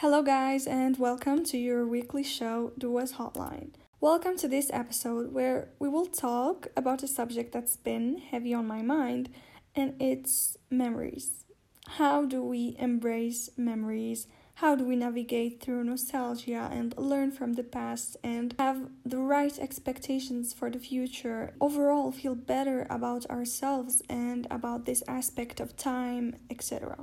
Hello, guys, and welcome to your weekly show, Duas Hotline. Welcome to this episode where we will talk about a subject that's been heavy on my mind, and it's memories. How do we embrace memories? How do we navigate through nostalgia and learn from the past and have the right expectations for the future? Overall, feel better about ourselves and about this aspect of time, etc.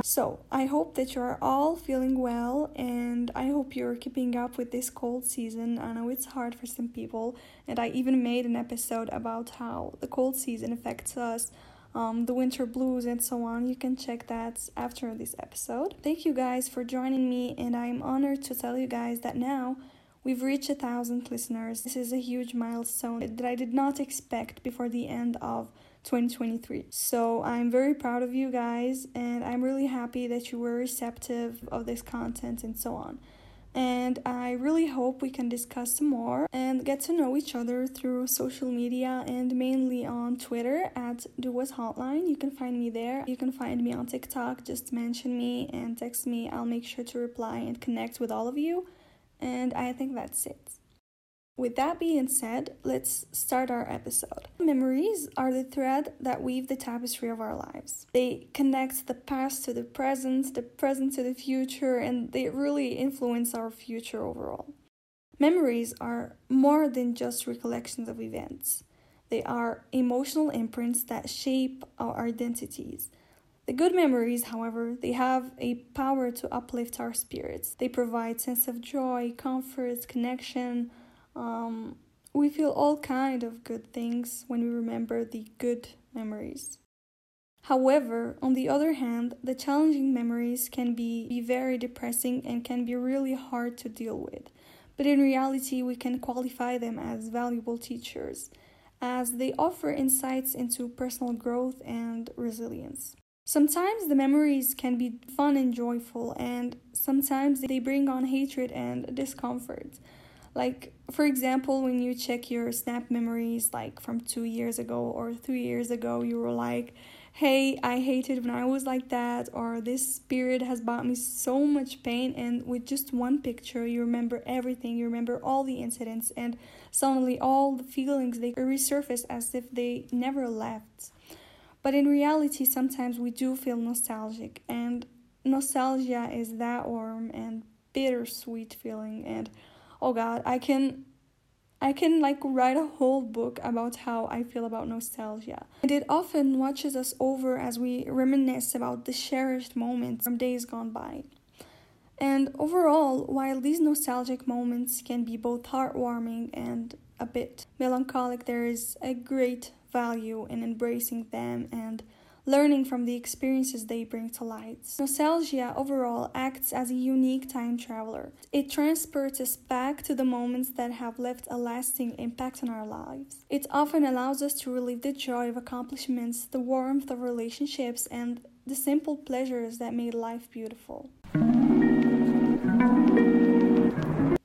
So, I hope that you are all feeling well and I hope you're keeping up with this cold season. I know it's hard for some people, and I even made an episode about how the cold season affects us, um, the winter blues, and so on. You can check that after this episode. Thank you guys for joining me, and I'm honored to tell you guys that now we've reached a thousand listeners. This is a huge milestone that I did not expect before the end of 2023. So I'm very proud of you guys, and I'm really happy that you were receptive of this content and so on. And I really hope we can discuss some more and get to know each other through social media and mainly on Twitter at Duas Hotline. You can find me there. You can find me on TikTok. Just mention me and text me. I'll make sure to reply and connect with all of you. And I think that's it. With that being said, let's start our episode. Memories are the thread that weave the tapestry of our lives. They connect the past to the present, the present to the future, and they really influence our future overall. Memories are more than just recollections of events. They are emotional imprints that shape our identities. The good memories, however, they have a power to uplift our spirits. They provide sense of joy, comfort, connection, um, we feel all kind of good things when we remember the good memories. However, on the other hand, the challenging memories can be, be very depressing and can be really hard to deal with. But in reality, we can qualify them as valuable teachers, as they offer insights into personal growth and resilience. Sometimes the memories can be fun and joyful, and sometimes they bring on hatred and discomfort. Like, for example, when you check your Snap memories, like from two years ago or three years ago, you were like, hey, I hated when I was like that, or this period has brought me so much pain. And with just one picture, you remember everything, you remember all the incidents, and suddenly all the feelings they resurface as if they never left. But in reality, sometimes we do feel nostalgic, and nostalgia is that warm and bittersweet feeling. And oh god i can i can like write a whole book about how i feel about nostalgia. And it often watches us over as we reminisce about the cherished moments from days gone by. And overall while these nostalgic moments can be both heartwarming and a bit melancholic there is a great value in embracing them and learning from the experiences they bring to light. Nostalgia overall acts as a unique time traveler. It transports us back to the moments that have left a lasting impact on our lives. It often allows us to relive the joy of accomplishments, the warmth of relationships, and the simple pleasures that made life beautiful.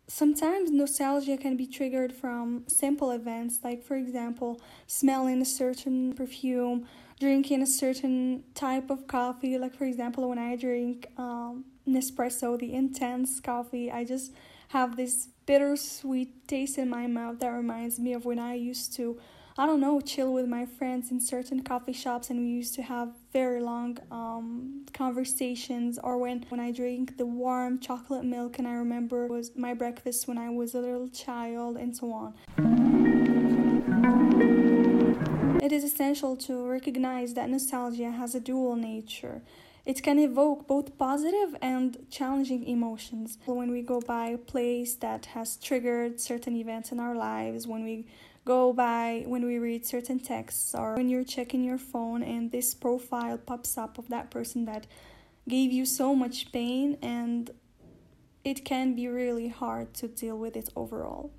Sometimes nostalgia can be triggered from simple events, like, for example, smelling a certain perfume, drinking a certain type of coffee. Like, for example, when I drink um, Nespresso, the intense coffee, I just have this bittersweet taste in my mouth that reminds me of when I used to, I don't know, chill with my friends in certain coffee shops and we used to have very long um, conversations. Or when, when I drink the warm chocolate milk and I remember was my breakfast when I was a little child and so on. It is essential to recognize that nostalgia has a dual nature. It can evoke both positive and challenging emotions. When we go by a place that has triggered certain events in our lives, when we go by when we read certain texts, or when you're checking your phone and this profile pops up of that person that gave you so much pain, and it can be really hard to deal with it overall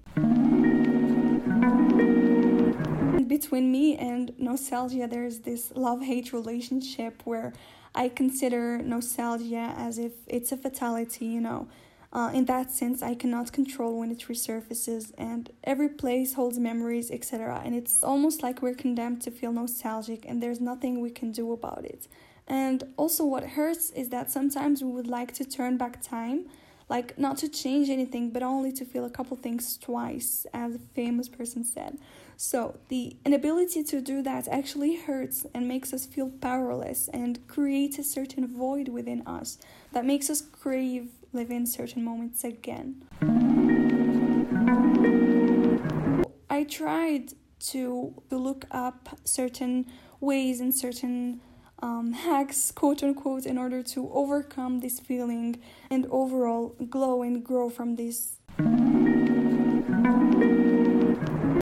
between me and nostalgia, there's this love hate relationship where I consider nostalgia as if it's a fatality, you know. Uh, in that sense, I cannot control when it resurfaces, and every place holds memories, etc. And it's almost like we're condemned to feel nostalgic, and there's nothing we can do about it. And also, what hurts is that sometimes we would like to turn back time, like not to change anything, but only to feel a couple things twice, as a famous person said. So, the inability to do that actually hurts and makes us feel powerless and creates a certain void within us that makes us crave living certain moments again. I tried to, look up certain ways and certain um, hacks, quote unquote, in order to overcome this feeling and overall glow and grow from this.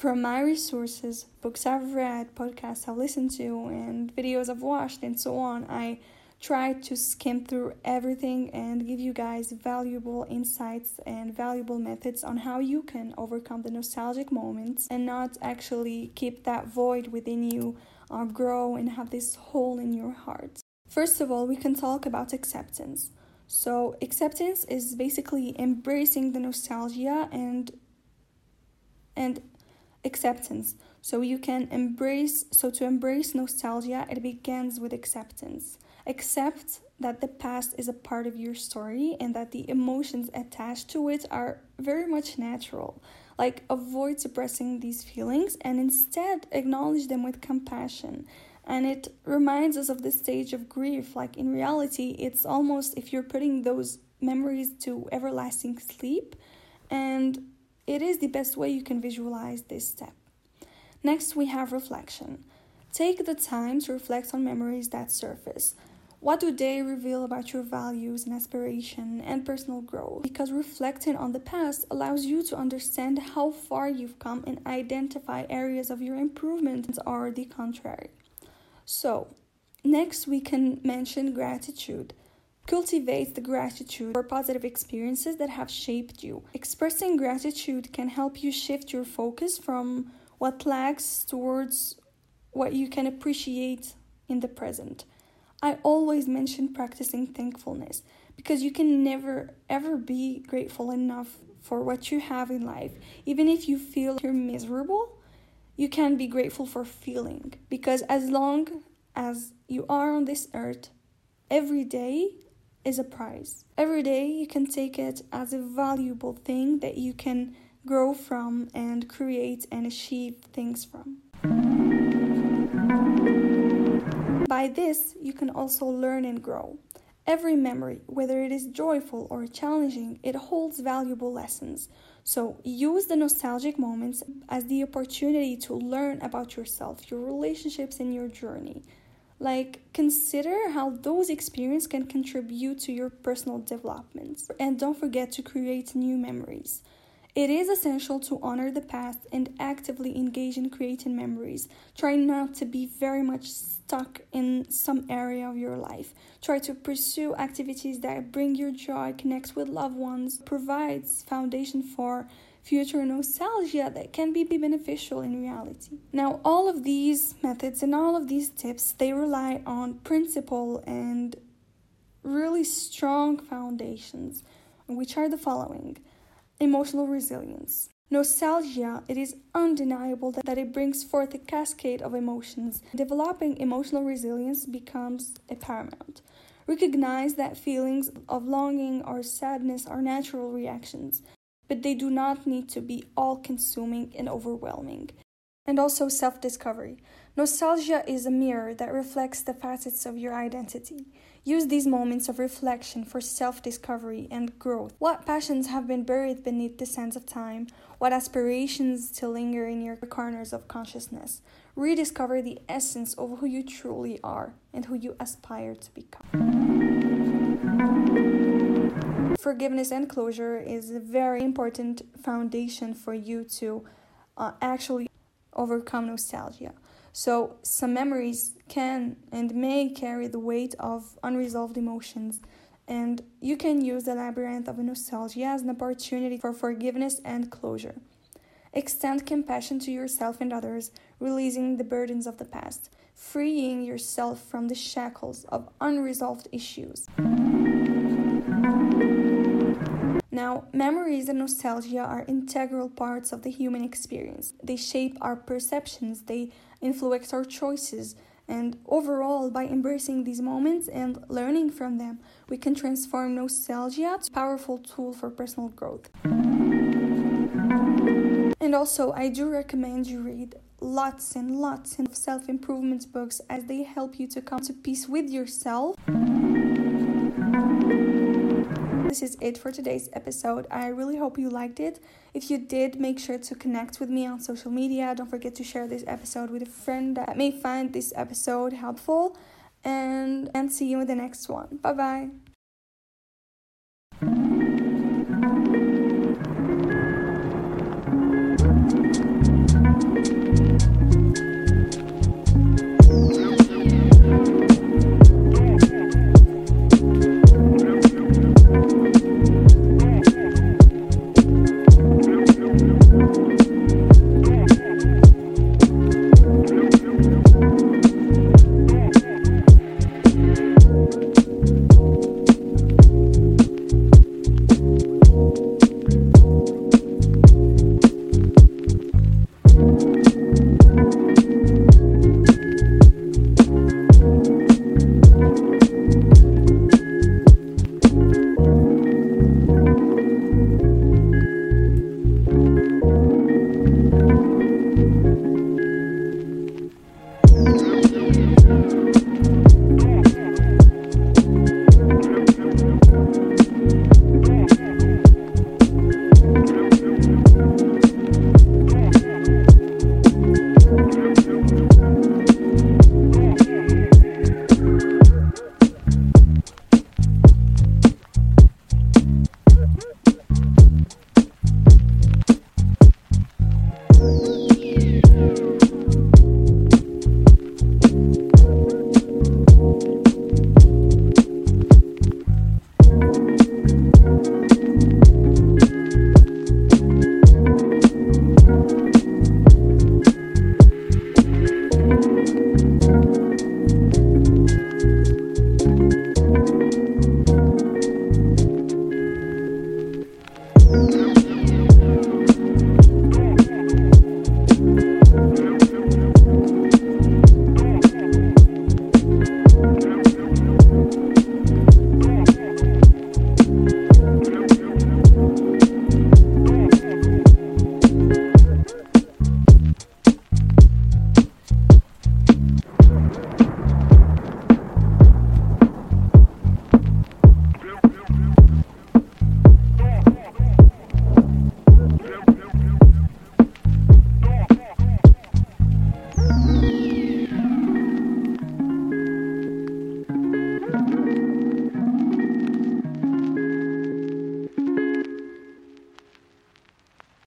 From my resources, books I've read, podcasts I've listened to, and videos I've watched, and so on, I try to skim through everything and give you guys valuable insights and valuable methods on how you can overcome the nostalgic moments and not actually keep that void within you uh, grow and have this hole in your heart. First of all, we can talk about acceptance. So, acceptance is basically embracing the nostalgia and and acceptance. So you can embrace so to embrace nostalgia, it begins with acceptance. Accept that the past is a part of your story and that the emotions attached to it are very much natural. Like, avoid suppressing these feelings and instead acknowledge them with compassion. And it reminds us of the stage of grief. Like, in reality, it's almost if you're putting those memories to everlasting sleep, and it is the best way you can visualize this step. Next, we have reflection. Take the time to reflect on memories that surface. What do they reveal about your values and aspiration and personal growth? Because reflecting on the past allows you to understand how far you've come and identify areas of your improvement or the contrary. So, next we can mention gratitude. Cultivate the gratitude for positive experiences that have shaped you. Expressing gratitude can help you shift your focus from what lacks towards what you can appreciate in the present. I always mention practicing thankfulness because you can never ever be grateful enough for what you have in life. Even if you feel you're miserable, you can be grateful for feeling because as long as you are on this earth, every day is a prize. Every day you can take it as a valuable thing that you can grow from and create and achieve things from. By this, you can also learn and grow. Every memory, whether it is joyful or challenging, it holds valuable lessons. So use the nostalgic moments as the opportunity to learn about yourself, your relationships, and your journey. Like, consider how those experiences can contribute to your personal development. And don't forget to create new memories. It is essential to honor the past and actively engage in creating memories. Try not to be very much stuck in some area of your life. Try to pursue activities that bring you joy, connect with loved ones, provides foundation for future nostalgia that can be beneficial in reality. Now, all of these methods and all of these tips, they rely on principle and really strong foundations, which are the following Emotional resilience. Nostalgia, it is undeniable that it brings forth a cascade of emotions. Developing emotional resilience becomes a paramount. Recognize that feelings of longing or sadness are natural reactions, but they do not need to be all consuming and overwhelming. And also self discovery. Nostalgia is a mirror that reflects the facets of your identity. Use these moments of reflection for self discovery and growth. What passions have been buried beneath the sands of time? What aspirations still linger in your corners of consciousness? Rediscover the essence of who you truly are and who you aspire to become. Forgiveness and closure is a very important foundation for you to uh, actually overcome nostalgia. So, some memories can and may carry the weight of unresolved emotions, and you can use the labyrinth of nostalgia as an opportunity for forgiveness and closure. Extend compassion to yourself and others, releasing the burdens of the past, freeing yourself from the shackles of unresolved issues. Now, memories and nostalgia are integral parts of the human experience. They shape our perceptions, they influence our choices, and overall, by embracing these moments and learning from them, we can transform nostalgia to a powerful tool for personal growth. And also, I do recommend you read lots and lots of self improvement books as they help you to come to peace with yourself. This is it for today's episode. I really hope you liked it. If you did, make sure to connect with me on social media. Don't forget to share this episode with a friend that may find this episode helpful. And and see you in the next one. Bye bye.